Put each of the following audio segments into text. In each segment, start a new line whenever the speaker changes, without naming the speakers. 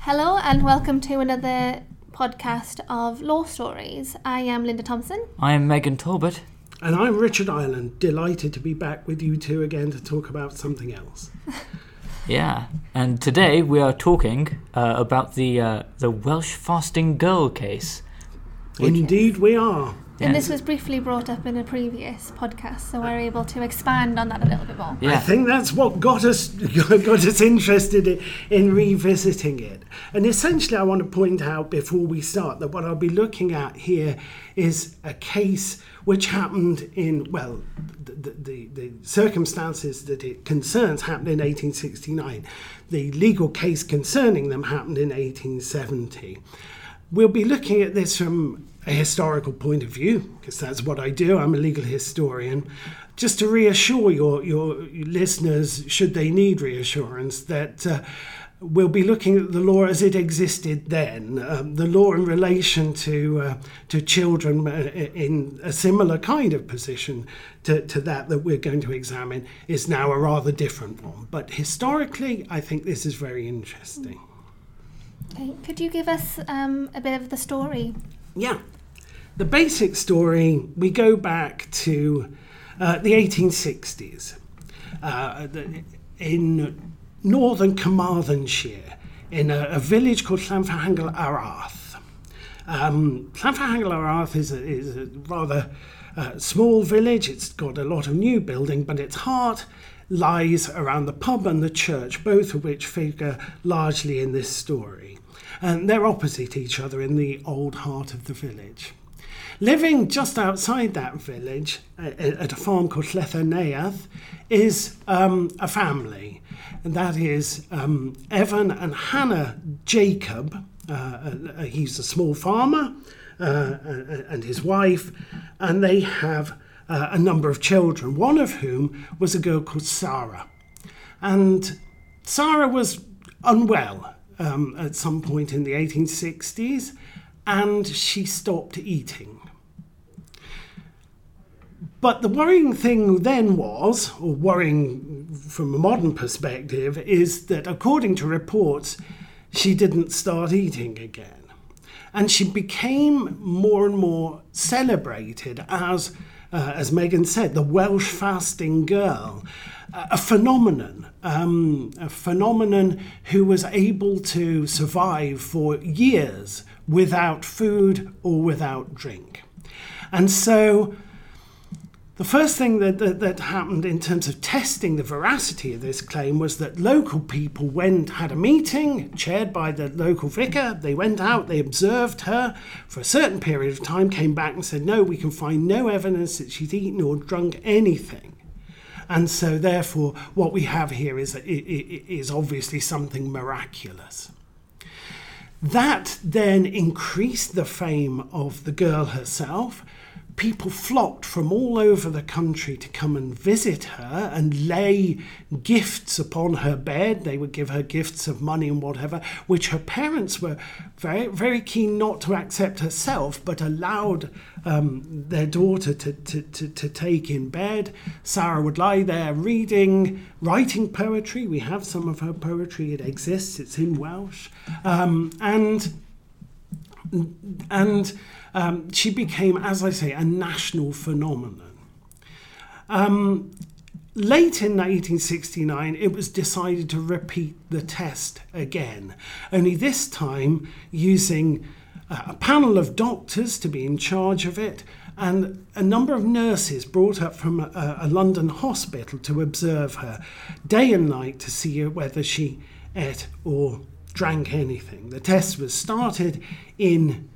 Hello and welcome to another podcast of Law Stories. I am Linda Thompson.
I am Megan Talbot.
And I'm Richard Ireland, delighted to be back with you two again to talk about something else.
Yeah, and today we are talking uh, about the uh, the Welsh fasting girl case.
Indeed, we are.
And this was briefly brought up in a previous podcast, so we're able to expand on that a little bit more.
Yeah.
I think that's what got us got us interested in, in revisiting it. And essentially, I want to point out before we start that what I'll be looking at here is a case which happened in well, the the, the circumstances that it concerns happened in 1869. The legal case concerning them happened in 1870. We'll be looking at this from a historical point of view, because that's what I do. I'm a legal historian. Just to reassure your, your listeners, should they need reassurance, that uh, we'll be looking at the law as it existed then, um, the law in relation to, uh, to children uh, in a similar kind of position to, to that that we're going to examine, is now a rather different one. But historically, I think this is very interesting.
Could you give us um, a bit of the story?
Yeah. The basic story, we go back to uh, the 1860s uh, in northern Carmarthenshire, in a, a village called Llanfihangel-ar-Arth. Um, Llanfihangel-ar-Arth is a, is a rather uh, small village. It's got a lot of new building, but its heart lies around the pub and the church, both of which figure largely in this story. And they're opposite each other in the old heart of the village. Living just outside that village, uh, at a farm called Lletherneuadd, is um, a family. And that is um, Evan and Hannah Jacob. Uh, uh, he's a small farmer, uh, and and his wife, and they have uh, a number of children, one of whom was a girl called Sarah. And Sarah was unwell um, at some point in the 1860s, and she stopped eating. But the worrying thing then was, or worrying from a modern perspective, is that according to reports, she didn't start eating again. And she became more and more celebrated as, uh, as Megan said, the Welsh fasting girl, a phenomenon, um, a phenomenon who was able to survive for years without food or without drink. And so the first thing that, that, that happened in terms of testing the veracity of this claim was that local people went, had a meeting chaired by the local vicar. They went out, they observed her for a certain period of time, came back and said, No, we can find no evidence that she's eaten or drunk anything. And so, therefore, what we have here is, is obviously something miraculous. That then increased the fame of the girl herself. People flocked from all over the country to come and visit her and lay gifts upon her bed. They would give her gifts of money and whatever, which her parents were very, very keen not to accept herself, but allowed um, their daughter to, to, to, to take in bed. Sarah would lie there reading, writing poetry. We have some of her poetry, it exists, it's in Welsh. Um, and and um, she became, as I say, a national phenomenon. Um, late in 1869, it was decided to repeat the test again, only this time using uh, a panel of doctors to be in charge of it and a number of nurses brought up from a, a London hospital to observe her day and night to see whether she ate or drank anything. The test was started in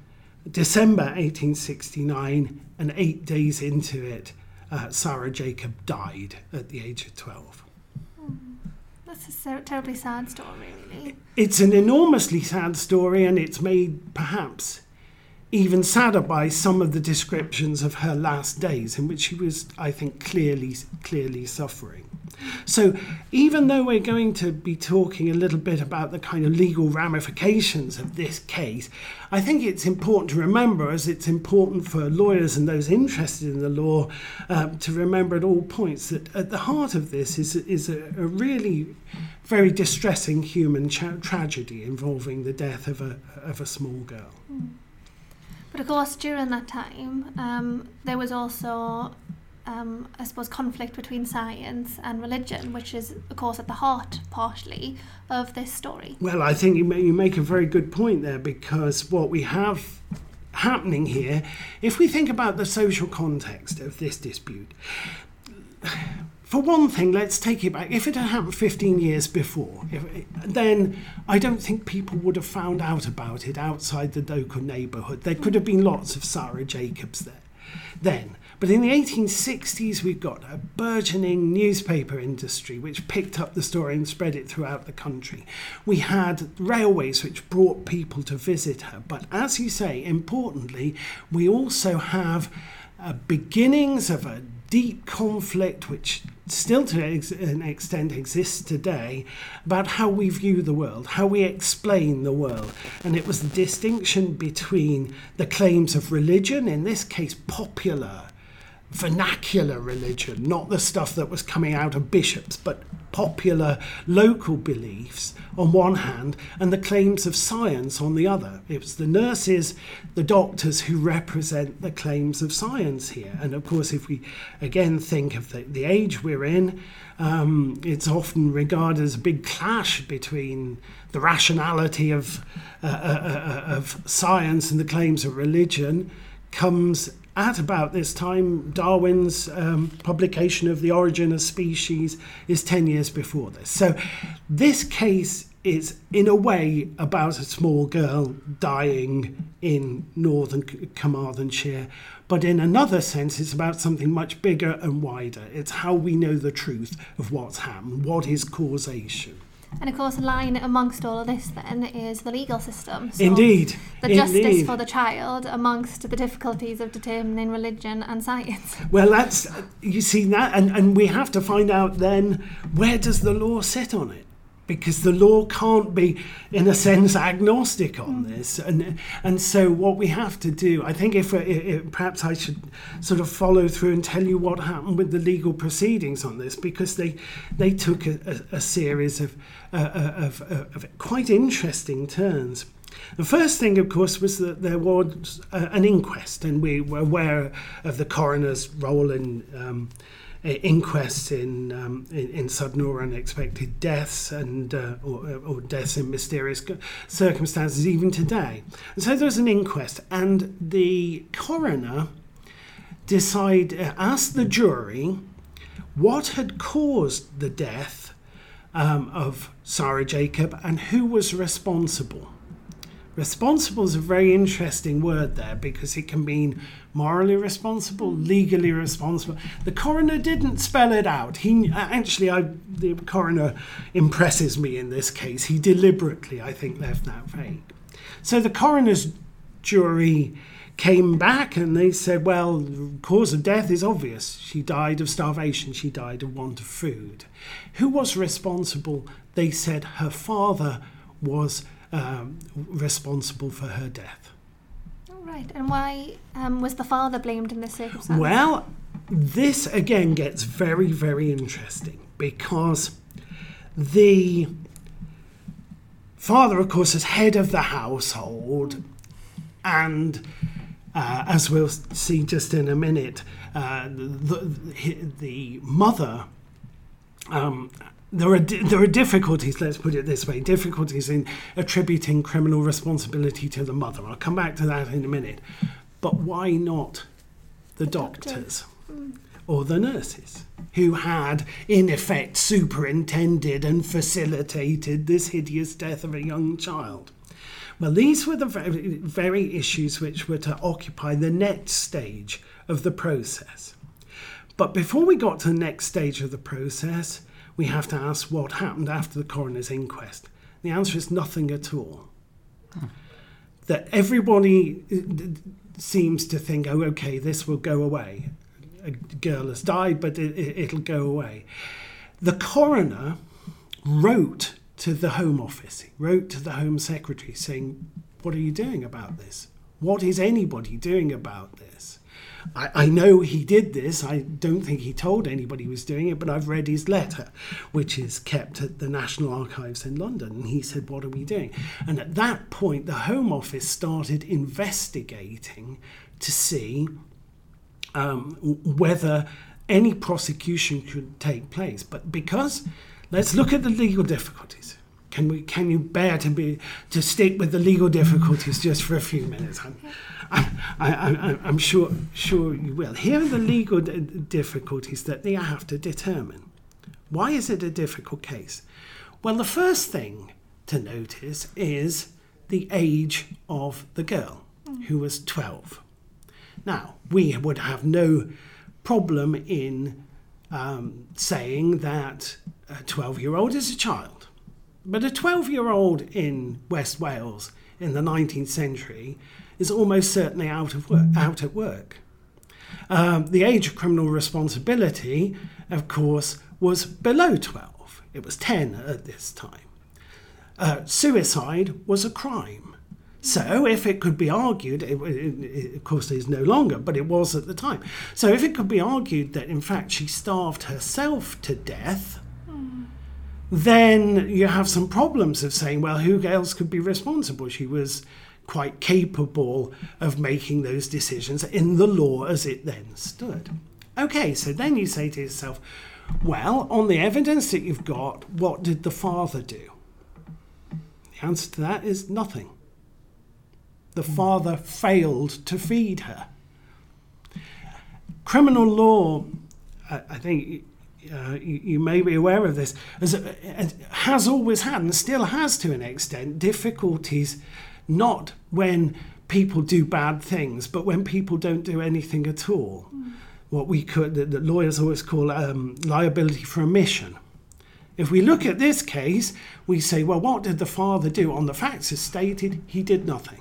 December 1869, and eight days into it, uh, Sarah Jacob died at the age of 12.
That's a so terribly sad story, really.
It's an enormously sad story, and it's made perhaps even sadder by some of the descriptions of her last days, in which she was, I think, clearly clearly suffering. So, even though we're going to be talking a little bit about the kind of legal ramifications of this case, I think it's important to remember, as it's important for lawyers and those interested in the law, um, to remember at all points that at the heart of this is, is a, a really very distressing human tra- tragedy involving the death of a, of a small girl.
But of course, during that time, um, there was also, um, I suppose, conflict between science and religion, which is, of course, at the heart, partially, of this story.
Well, I think you, you make a very good point there because what we have happening here, if we think about the social context of this dispute, for one thing, let's take it back. If it had happened 15 years before, if, then I don't think people would have found out about it outside the Doka neighbourhood. There could have been lots of Sarah Jacobs there then. But in the 1860s, we've got a burgeoning newspaper industry which picked up the story and spread it throughout the country. We had railways which brought people to visit her. But as you say, importantly, we also have uh, beginnings of a deep conflict which still to an extent exists today about how we view the world, how we explain the world. And it was the distinction between the claims of religion, in this case popular, vernacular religion, not the stuff that was coming out of bishops, but popular local beliefs on one hand, and the claims of science on the other. It was the nurses, the doctors who represent the claims of science here. And of course, if we again think of the, the age we're in, um, it's often regarded as a big clash between the rationality of, uh, uh, uh, of science and the claims of religion comes at about this time, Darwin's um, publication of The Origin of Species is 10 years before this. So this case is, in a way, about a small girl dying in northern Carmarthenshire, but in another sense, it's about something much bigger and wider. It's how we know the truth of what's happened, what is causation.
And of course, lying amongst all of this then is the legal system. So
Indeed.
The justice for the child amongst the difficulties of determining religion and science.
Well, that's you see that, and, and we have to find out then where does the law sit on it, because the law can't be, in a sense, agnostic on this, and and so what we have to do, I think, if, if perhaps I should sort of follow through and tell you what happened with the legal proceedings on this, because they they took a, a, a series of, uh, uh, of, uh, of quite interesting turns. The first thing, of course, was that there was uh, an inquest, and we were aware of the coroner's role in um, inquests in, um, in in sudden or unexpected deaths and uh, or, or deaths in mysterious circumstances, even today. And so there was an inquest, and the coroner decide uh, asked the jury what had caused the death um, of Sarah Jacob and who was responsible. Responsible is a very interesting word there because it can mean morally responsible, legally responsible. The coroner didn't spell it out. He actually, I, the coroner impresses me in this case. He deliberately, I think, left that vague. So the coroner's jury came back and they said, well, cause of death is obvious. She died of starvation, she died of want of food. Who was responsible? They said her father was um, responsible for her death.
All right. And why um, was the father blamed in this circumstance?
Well, this again gets very, very interesting because the father, of course, is head of the household, and uh, as we'll see just in a minute, uh, the, the, the mother. Um, there are there are difficulties. Let's put it this way: difficulties in attributing criminal responsibility to the mother. I'll come back to that in a minute. But why not the doctors or the nurses who had, in effect, superintended and facilitated this hideous death of a young child? Well, these were the very, very issues which were to occupy the next stage of the process. But before we got to the next stage of the process, we have to ask what happened after the coroner's inquest. The answer is nothing at all. That everybody uh, seems to think, oh, okay, this will go away. A girl has died, but it, it, it'll go away. the coroner wrote to the Home Office, he wrote to the Home Secretary saying, What are you doing about this? What is anybody doing about this? I, I know he did this. I don't think he told anybody he was doing it, but I've read his letter, which is kept at the National Archives in London. And he said, What are we doing? And at that point, the Home Office started investigating to see um, whether any prosecution could take place. But because, let's look at the legal difficulties. Can we? Can you bear to be to stick with the legal difficulties just for a few minutes? I'm, I, I, I'm sure sure you will. Here are the legal d- difficulties that they have to determine. Why is it a difficult case? Well, the first thing to notice is the age of the girl, who was 12. Now, we would have no problem in um, saying that a 12 year old is a child. But a 12 year old in West Wales in the 19th century is almost certainly out, of work, out at work. Um, the age of criminal responsibility, of course, was below 12. It was 10 at this time. Uh, suicide was a crime. So, if it could be argued, it, it, it, of course, it is no longer, but it was at the time. So, if it could be argued that in fact she starved herself to death, then you have some problems of saying, well, who else could be responsible? She was quite capable of making those decisions in the law as it then stood. Okay, so then you say to yourself, well, on the evidence that you've got, what did the father do? The answer to that is nothing. The hmm. father failed to feed her. Criminal law, I think uh, you, you, may be aware of this, as, as, has always had and still has to an extent difficulties not when people do bad things, but when people don't do anything at all. Mm. What we could, the, the lawyers always call um, liability for omission. If we look at this case, we say, well, what did the father do? On the facts as stated, he did nothing.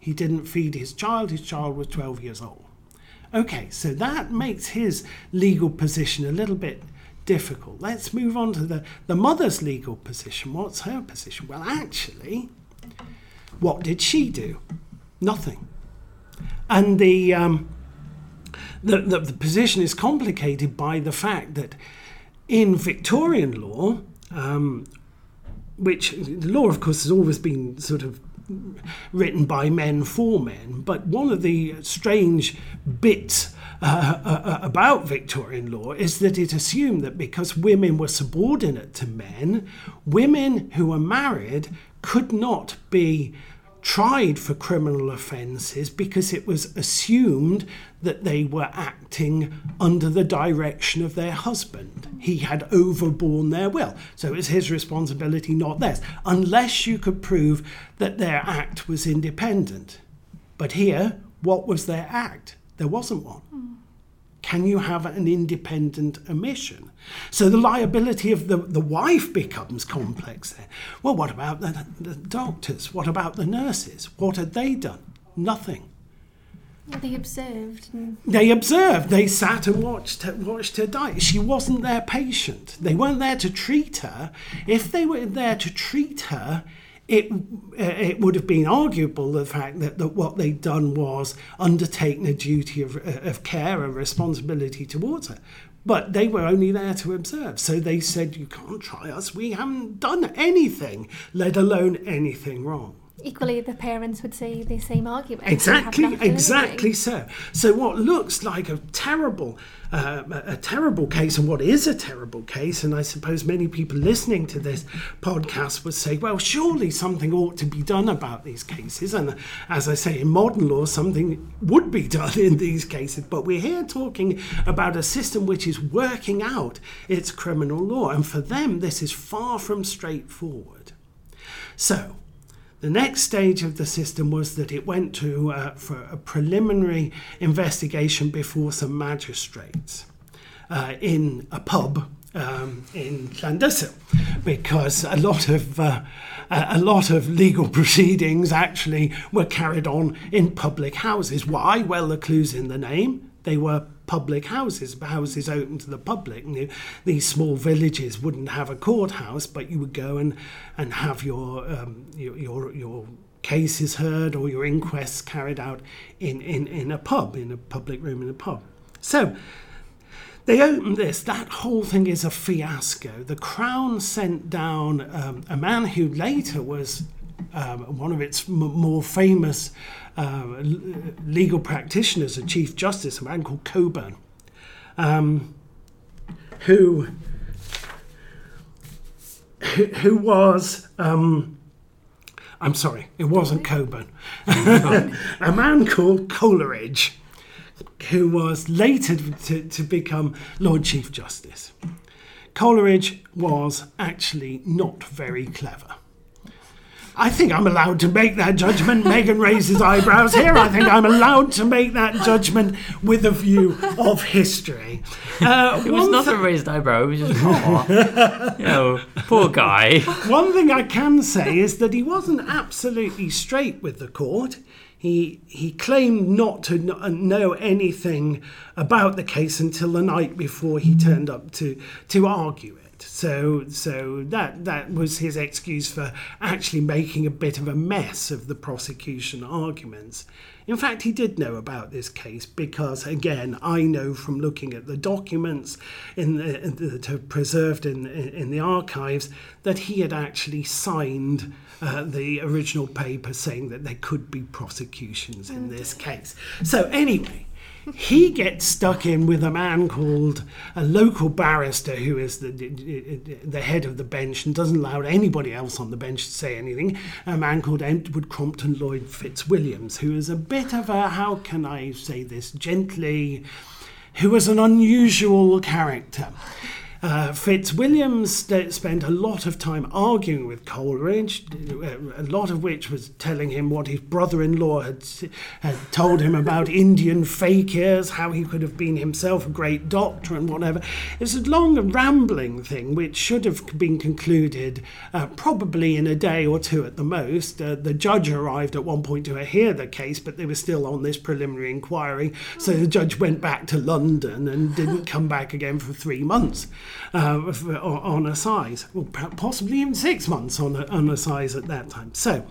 He didn't feed his child, his child was 12 years old. Okay, so that makes his legal position a little bit difficult. Let's move on to the, the mother's legal position. What's her position? Well, actually, what did she do? Nothing. And the, um, the, the, the position is complicated by the fact that in Victorian law, um, which the law, of course, has always been sort of written by men for men, but one of the strange bits uh, uh, uh, about Victorian law is that it assumed that because women were subordinate to men, women who were married could not be tried for criminal offences because it was assumed that they were acting under the direction of their husband. He had overborne their will. So it was his responsibility, not theirs, unless you could prove that their act was independent. But here, what was their act? There wasn't one. Hmm. Can you have an independent omission? So the liability of the, the wife becomes complex there. Well, what about the, the doctors? What about the nurses? What had they done? Nothing.
Well, they observed.
They observed. They sat and watched watched her die. She wasn't their patient. They weren't there to treat her. If they were there to treat her, it, uh, it would have been arguable the fact that, that what they'd done was undertaken a duty of, uh, of care and responsibility towards her. But they were only there to observe. So they said, You can't try us. We haven't done anything, let alone anything wrong.
Equally, the parents would say the same argument.
Exactly, exactly so. So, what looks like a terrible, uh, a terrible case, and what is a terrible case, and I suppose many people listening to this podcast would say, well, surely something ought to be done about these cases. And as I say, in modern law, something would be done in these cases. But we're here talking about a system which is working out its criminal law, and for them, this is far from straightforward. So, the next stage of the system was that it went to uh, for a preliminary investigation before some magistrates uh, in a pub um, in Llandyssil, because a lot of uh, a lot of legal proceedings actually were carried on in public houses. Why? Well, the clues in the name. They were public houses, houses open to the public. And these small villages wouldn't have a courthouse, but you would go and, and have your, um, your, your, your cases heard or your inquests carried out in, in, in a pub, in a public room in a pub. So they opened this. That whole thing is a fiasco. The Crown sent down um, a man who later was um, one of its m- more famous uh, legal practitioners, a Chief Justice, a man called Cockburn, um, who, who, who was. Um, I'm sorry, it wasn't Cockburn. a man called Coleridge who was later to, to become Lord Chief Justice. Coleridge was actually not very clever. I think I'm allowed to make that judgment. Megan raises eyebrows here. I think I'm allowed to make that judgment with a view of history.
Uh, it was not th- a raised eyebrow. It was just, oh, you know, poor guy.
One thing I can say is that he wasn't absolutely straight with the court. He, he claimed not to know anything about the case until the night before he turned up to, to argue it. So, so that, that was his excuse for actually making a bit of a mess of the prosecution arguments. In fact, he did know about this case because, again, I know from looking at the documents in the, that are preserved in, in the archives that he had actually signed uh, the original paper saying that there could be prosecutions in this case. So, anyway, he gets stuck in with a man called a local barrister who is the, the head of the bench and doesn't allow anybody else on the bench to say anything. A man called Edward Crompton Lloyd Fitzwilliams, who is a bit of a, how can I say this gently, who is an unusual character. Uh, Fitzwilliam st- spent a lot of time arguing with Coleridge, a lot of which was telling him what his brother-in-law had, had told him about Indian fakirs, how he could have been himself a great doctor and whatever. It's a long rambling thing which should have been concluded uh, probably in a day or two at the most. Uh, the judge arrived at one point to hear the case, but they were still on this preliminary inquiry, so the judge went back to London and didn't come back again for three months uh, on assize, or possibly even six months on, on size at that time. So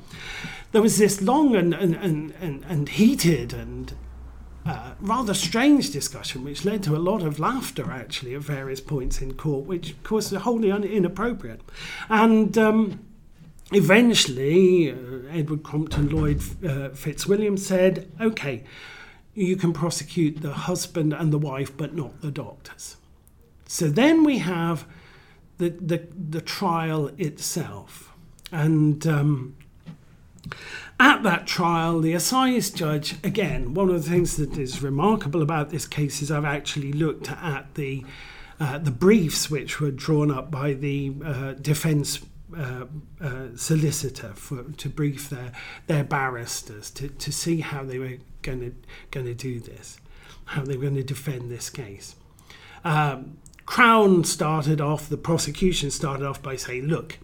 there was this long and, and, and, and, and heated and uh, rather strange discussion, which led to a lot of laughter actually at various points in court, which of course is wholly un- inappropriate. And um, eventually, uh, Edward Crompton Lloyd uh, Fitzwilliam said, okay, you can prosecute the husband and the wife, but not the doctors. So then we have the, the, the trial itself. And um, at that trial, the assize judge, again, one of the things that is remarkable about this case is I've actually looked at the, uh, the briefs which were drawn up by the uh, defence uh, uh, solicitor for, to brief their, their barristers to, to see how they were going to going to do this, how they were going to defend this case. Um, Crown started off, the prosecution started off by saying, look,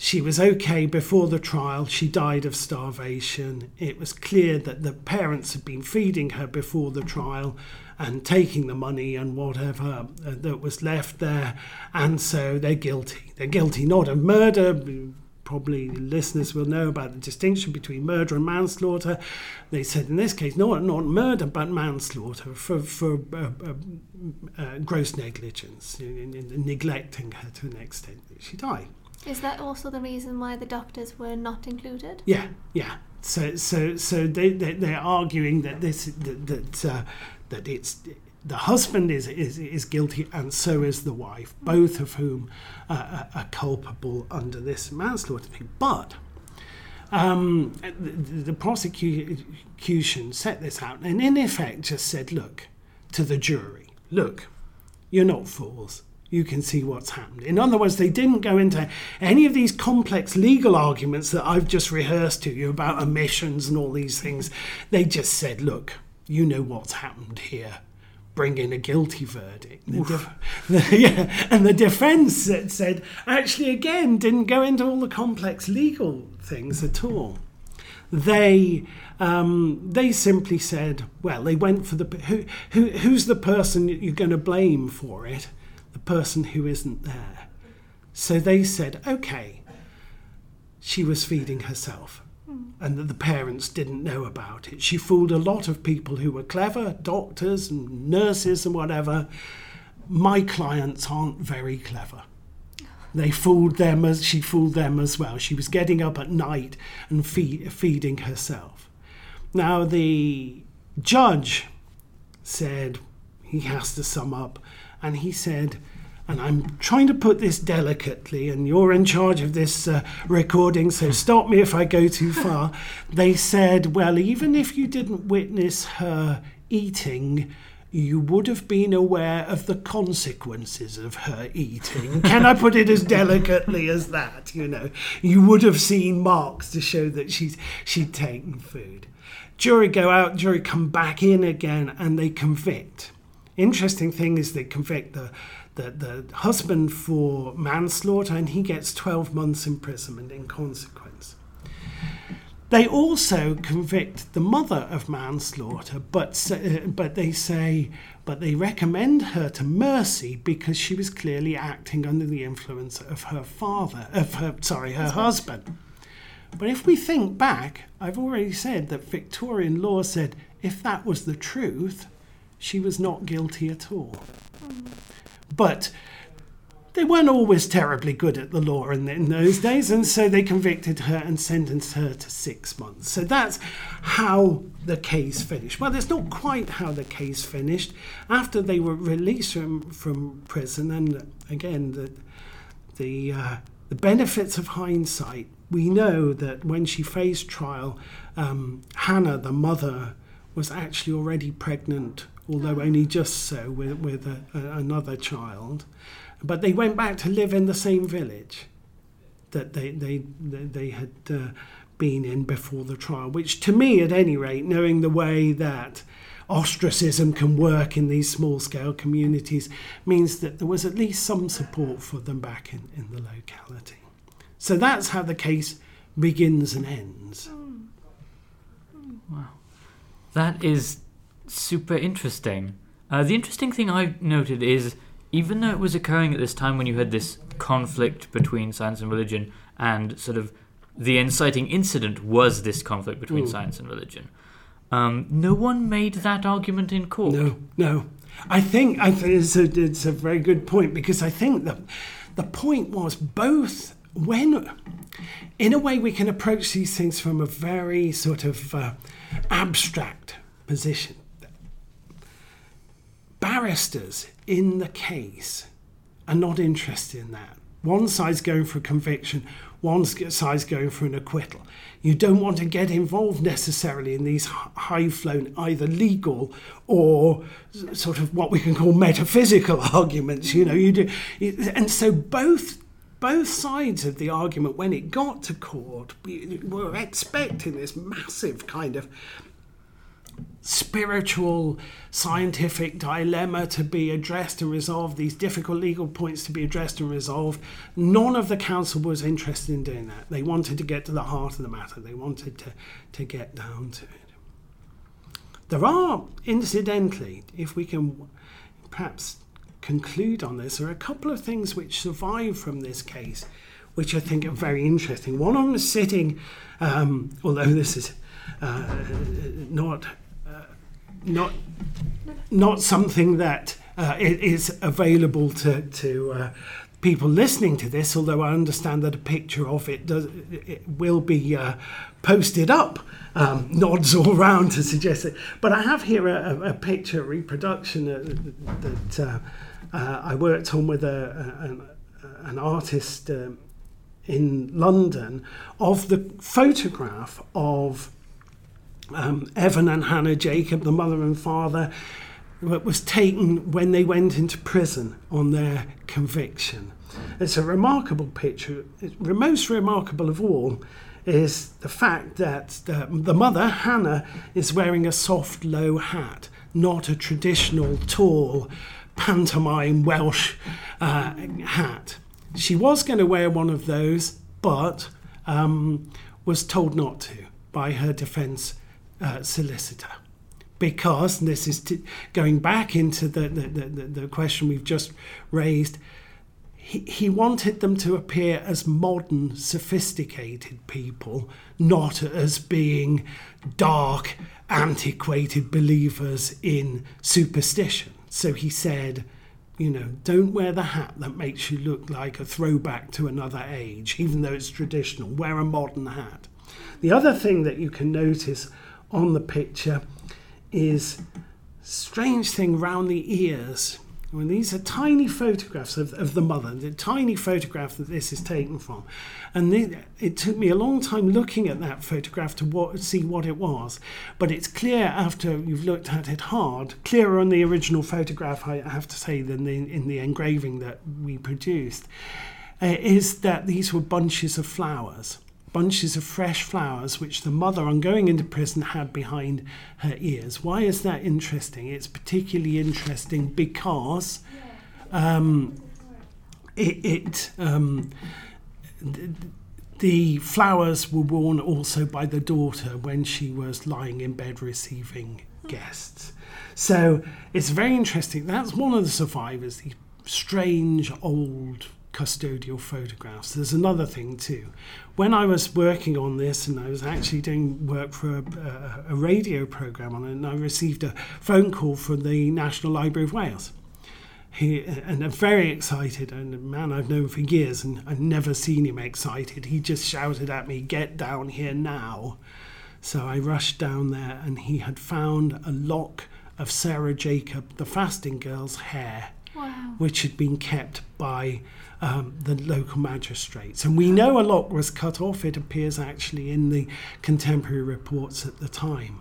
she was okay before the trial. She died of starvation. It was clear that the parents had been feeding her before the trial and taking the money and whatever uh, that was left there. And so they're guilty. They're guilty not of murder, probably listeners will know about the distinction between murder and manslaughter. They said in this case, not, not murder, but manslaughter for, for uh, uh, uh, gross negligence, in, in, in neglecting her to an extent that she died.
Is that also the reason why the doctors were not included?
Yeah, yeah. So, so, so they, they they're arguing that this that that, uh, that it's the husband is, is, is guilty and so is the wife, both of whom are, are culpable under this manslaughter thing. But um, the, the prosecution set this out and, in effect, just said, look, to the jury, look, you're not fools. You can see what's happened. In other words, they didn't go into any of these complex legal arguments that I've just rehearsed to you about omissions and all these things. They just said, look, you know what's happened here bring in a guilty verdict. The def- yeah, and the defence said, actually, again, didn't go into all the complex legal things at all. they um, they simply said, well, they went for the who, who who's the person you're going to blame for it? The person who isn't there. So they said, okay, she was feeding herself. And that the parents didn't know about it. She fooled a lot of people who were clever, doctors and nurses and whatever. My clients aren't very clever. They fooled them as she fooled them as well. She was getting up at night and feed, feeding herself. Now the judge said he has to sum up, and he said, and I'm trying to put this delicately, and you're in charge of this uh, recording, so stop me if I go too far. they said, well, even if you didn't witness her eating, you would have been aware of the consequences of her eating. Can I put it as delicately as that? You know, you would have seen marks to show that she's she'd taken food. Jury go out, jury come back in again, and they convict. Interesting thing is they convict the the, the husband for manslaughter, and he gets 12 months imprisonment in consequence. They also convict the mother of manslaughter, but, uh, but they say, but they recommend her to mercy because she was clearly acting under the influence of her father, of her, sorry, her husband. But if we think back, I've already said that Victorian law said if that was the truth, she was not guilty at all. But they weren't always terribly good at the law in, in, those days, and so they convicted her and sentenced her to six months. So that's how the case finished. Well, it's not quite how the case finished. After they were released from, from prison, and again, the, the, uh, the benefits of hindsight, we know that when she faced trial, um, Hannah, the mother, was actually already pregnant, although only just so, with, with a, a, another child. But they went back to live in the same village that they, they, they had uh, been in before the trial, which to me, at any rate, knowing the way that ostracism can work in these small scale communities, means that there was at least some support for them back in, in the locality. So that's how the case begins and ends.
Wow. That is super interesting. Uh, the interesting thing I've noted is even though it was occurring at this time when you had this conflict between science and religion, and sort of the inciting incident was this conflict between mm. science and religion, um, no one made that argument in court.
No, no. I think I think it's a, it's a very good point because I think that the point was both when, in a way, we can approach these things from a very sort of uh, abstract position. Barristers in the case are not interested in that. One side's going for a conviction, one side's going for an acquittal. You don't want to get involved necessarily in these high flown, either legal or sort of what we can call metaphysical arguments. You know, you do, and so both both sides of the argument, when it got to court, were expecting this massive kind of spiritual, scientific dilemma to be addressed and resolved, these difficult legal points to be addressed and resolved. None of the counsel was interested in doing that. They wanted to get to the heart of the matter, they wanted to, to get down to it. There are, incidentally, if we can perhaps conclude on this, there are a couple of things which survive from this case, which I think are very interesting. One on the sitting, um, although this is uh, not not not something that uh, is available to to uh, people listening to this. Although I understand that a picture of it does it will be uh, posted up. Um, nods all round to suggest it. But I have here a, a picture reproduction uh, that uh, uh, I worked on with a, a an, an, artist. Um, in London, of the photograph of um, Evan and Hannah Jacob, the mother and father, that was taken when they went into prison on their conviction. It's a remarkable picture. The most remarkable of all is the fact that the, the mother, Hannah, is wearing a soft, low hat, not a traditional, tall, pantomime Welsh uh, hat. She was going to wear one of those, but um, was told not to by her defence uh, solicitor. Because, this is t- going back into the, the, the, the question we've just raised, he, he wanted them to appear as modern, sophisticated people, not as being dark, antiquated believers in superstition. So he said, you know, don't wear the hat that makes you look like a throwback to another age, even though it's traditional. Wear a modern hat. The other thing that you can notice on the picture is strange thing round the ears. Well, these are tiny photographs of, of the mother, the tiny photograph that this is taken from. And the, it took me a long time looking at that photograph to what, see what it was. But it's clear after you've looked at it hard, clearer on the original photograph, I have to say, than the, in the engraving that we produced, uh, is that these were bunches of flowers bunches of fresh flowers which the mother, on going into prison, had behind her ears. Why is that interesting? It's particularly interesting because um, it, it um, the flowers were worn also by the daughter when she was lying in bed receiving guests. So it's very interesting. That's one of the survivors, these strange old custodial photographs. There's another thing too. When I was working on this and I was actually doing work for a, a, a radio program on it, and I received a phone call from the National Library of Wales. He, and I'm very excited, and a man I've known for years, and I've never seen him excited. He just shouted at me, Get down here now. So I rushed down there, and he had found a lock of Sarah Jacob, the fasting girl's hair,
Wow.
which had been kept by um, the local magistrates. And we know a lock was cut off, it appears actually in the contemporary reports at the time.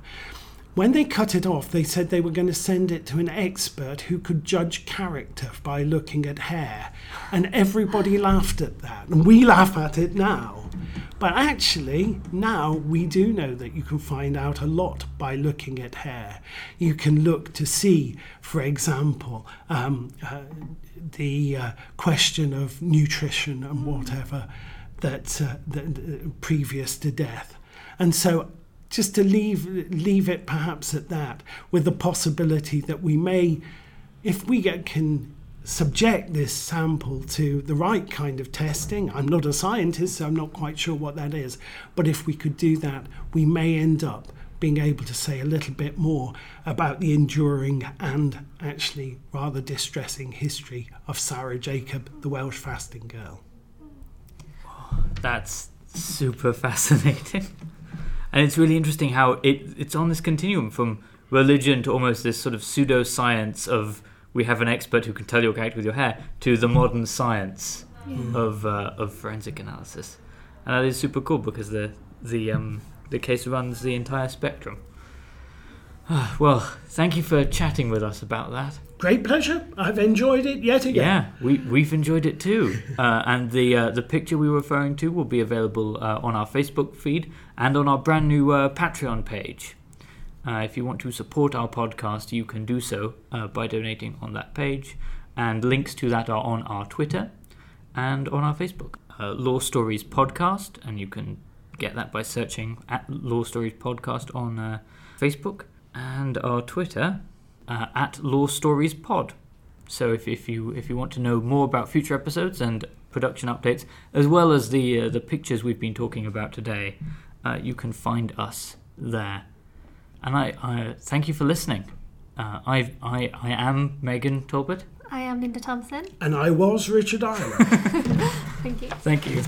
When they cut it off, they said they were going to send it to an expert who could judge character by looking at hair. And everybody laughed at that. And we laugh at it now. But actually, now we do know that you can find out a lot by looking at hair. You can look to see, for example, um, uh, the uh, question of nutrition and whatever that, uh, that uh, previous to death. And so just to leave leave it perhaps at that with the possibility that we may if we get, can subject this sample to the right kind of testing i'm not a scientist so i'm not quite sure what that is but if we could do that we may end up being able to say a little bit more about the enduring and actually rather distressing history of Sarah Jacob, the Welsh fasting girl.
That's super fascinating. and it's really interesting how it, it's on this continuum from religion to almost this sort of pseudoscience of we have an expert who can tell you your character with your hair to the modern science of uh, of forensic analysis. And that is super cool because the the um, the case runs the entire spectrum. well, thank you for chatting with us about that.
Great pleasure. I've enjoyed it yet again.
Yeah, we we've enjoyed it too. Uh, and the uh, the picture we were referring to will be available uh, on our Facebook feed and on our brand new uh, Patreon page. Uh, if you want to support our podcast, you can do so uh, by donating on that page, and links to that are on our Twitter and on our Facebook. Uh, Law Stories Podcast, and you can get that by searching at Law Stories Podcast on uh, Facebook and our Twitter uh, at Law Stories Pod. So if, if you if you want to know more about future episodes and production updates, as well as the uh, the pictures we've been talking about today, uh, you can find us there. And I, I thank you for listening. Uh, I I I am Megan Talbot.
I am Linda Thompson.
And I was Richard Ireland.
Thank you.
Thank you.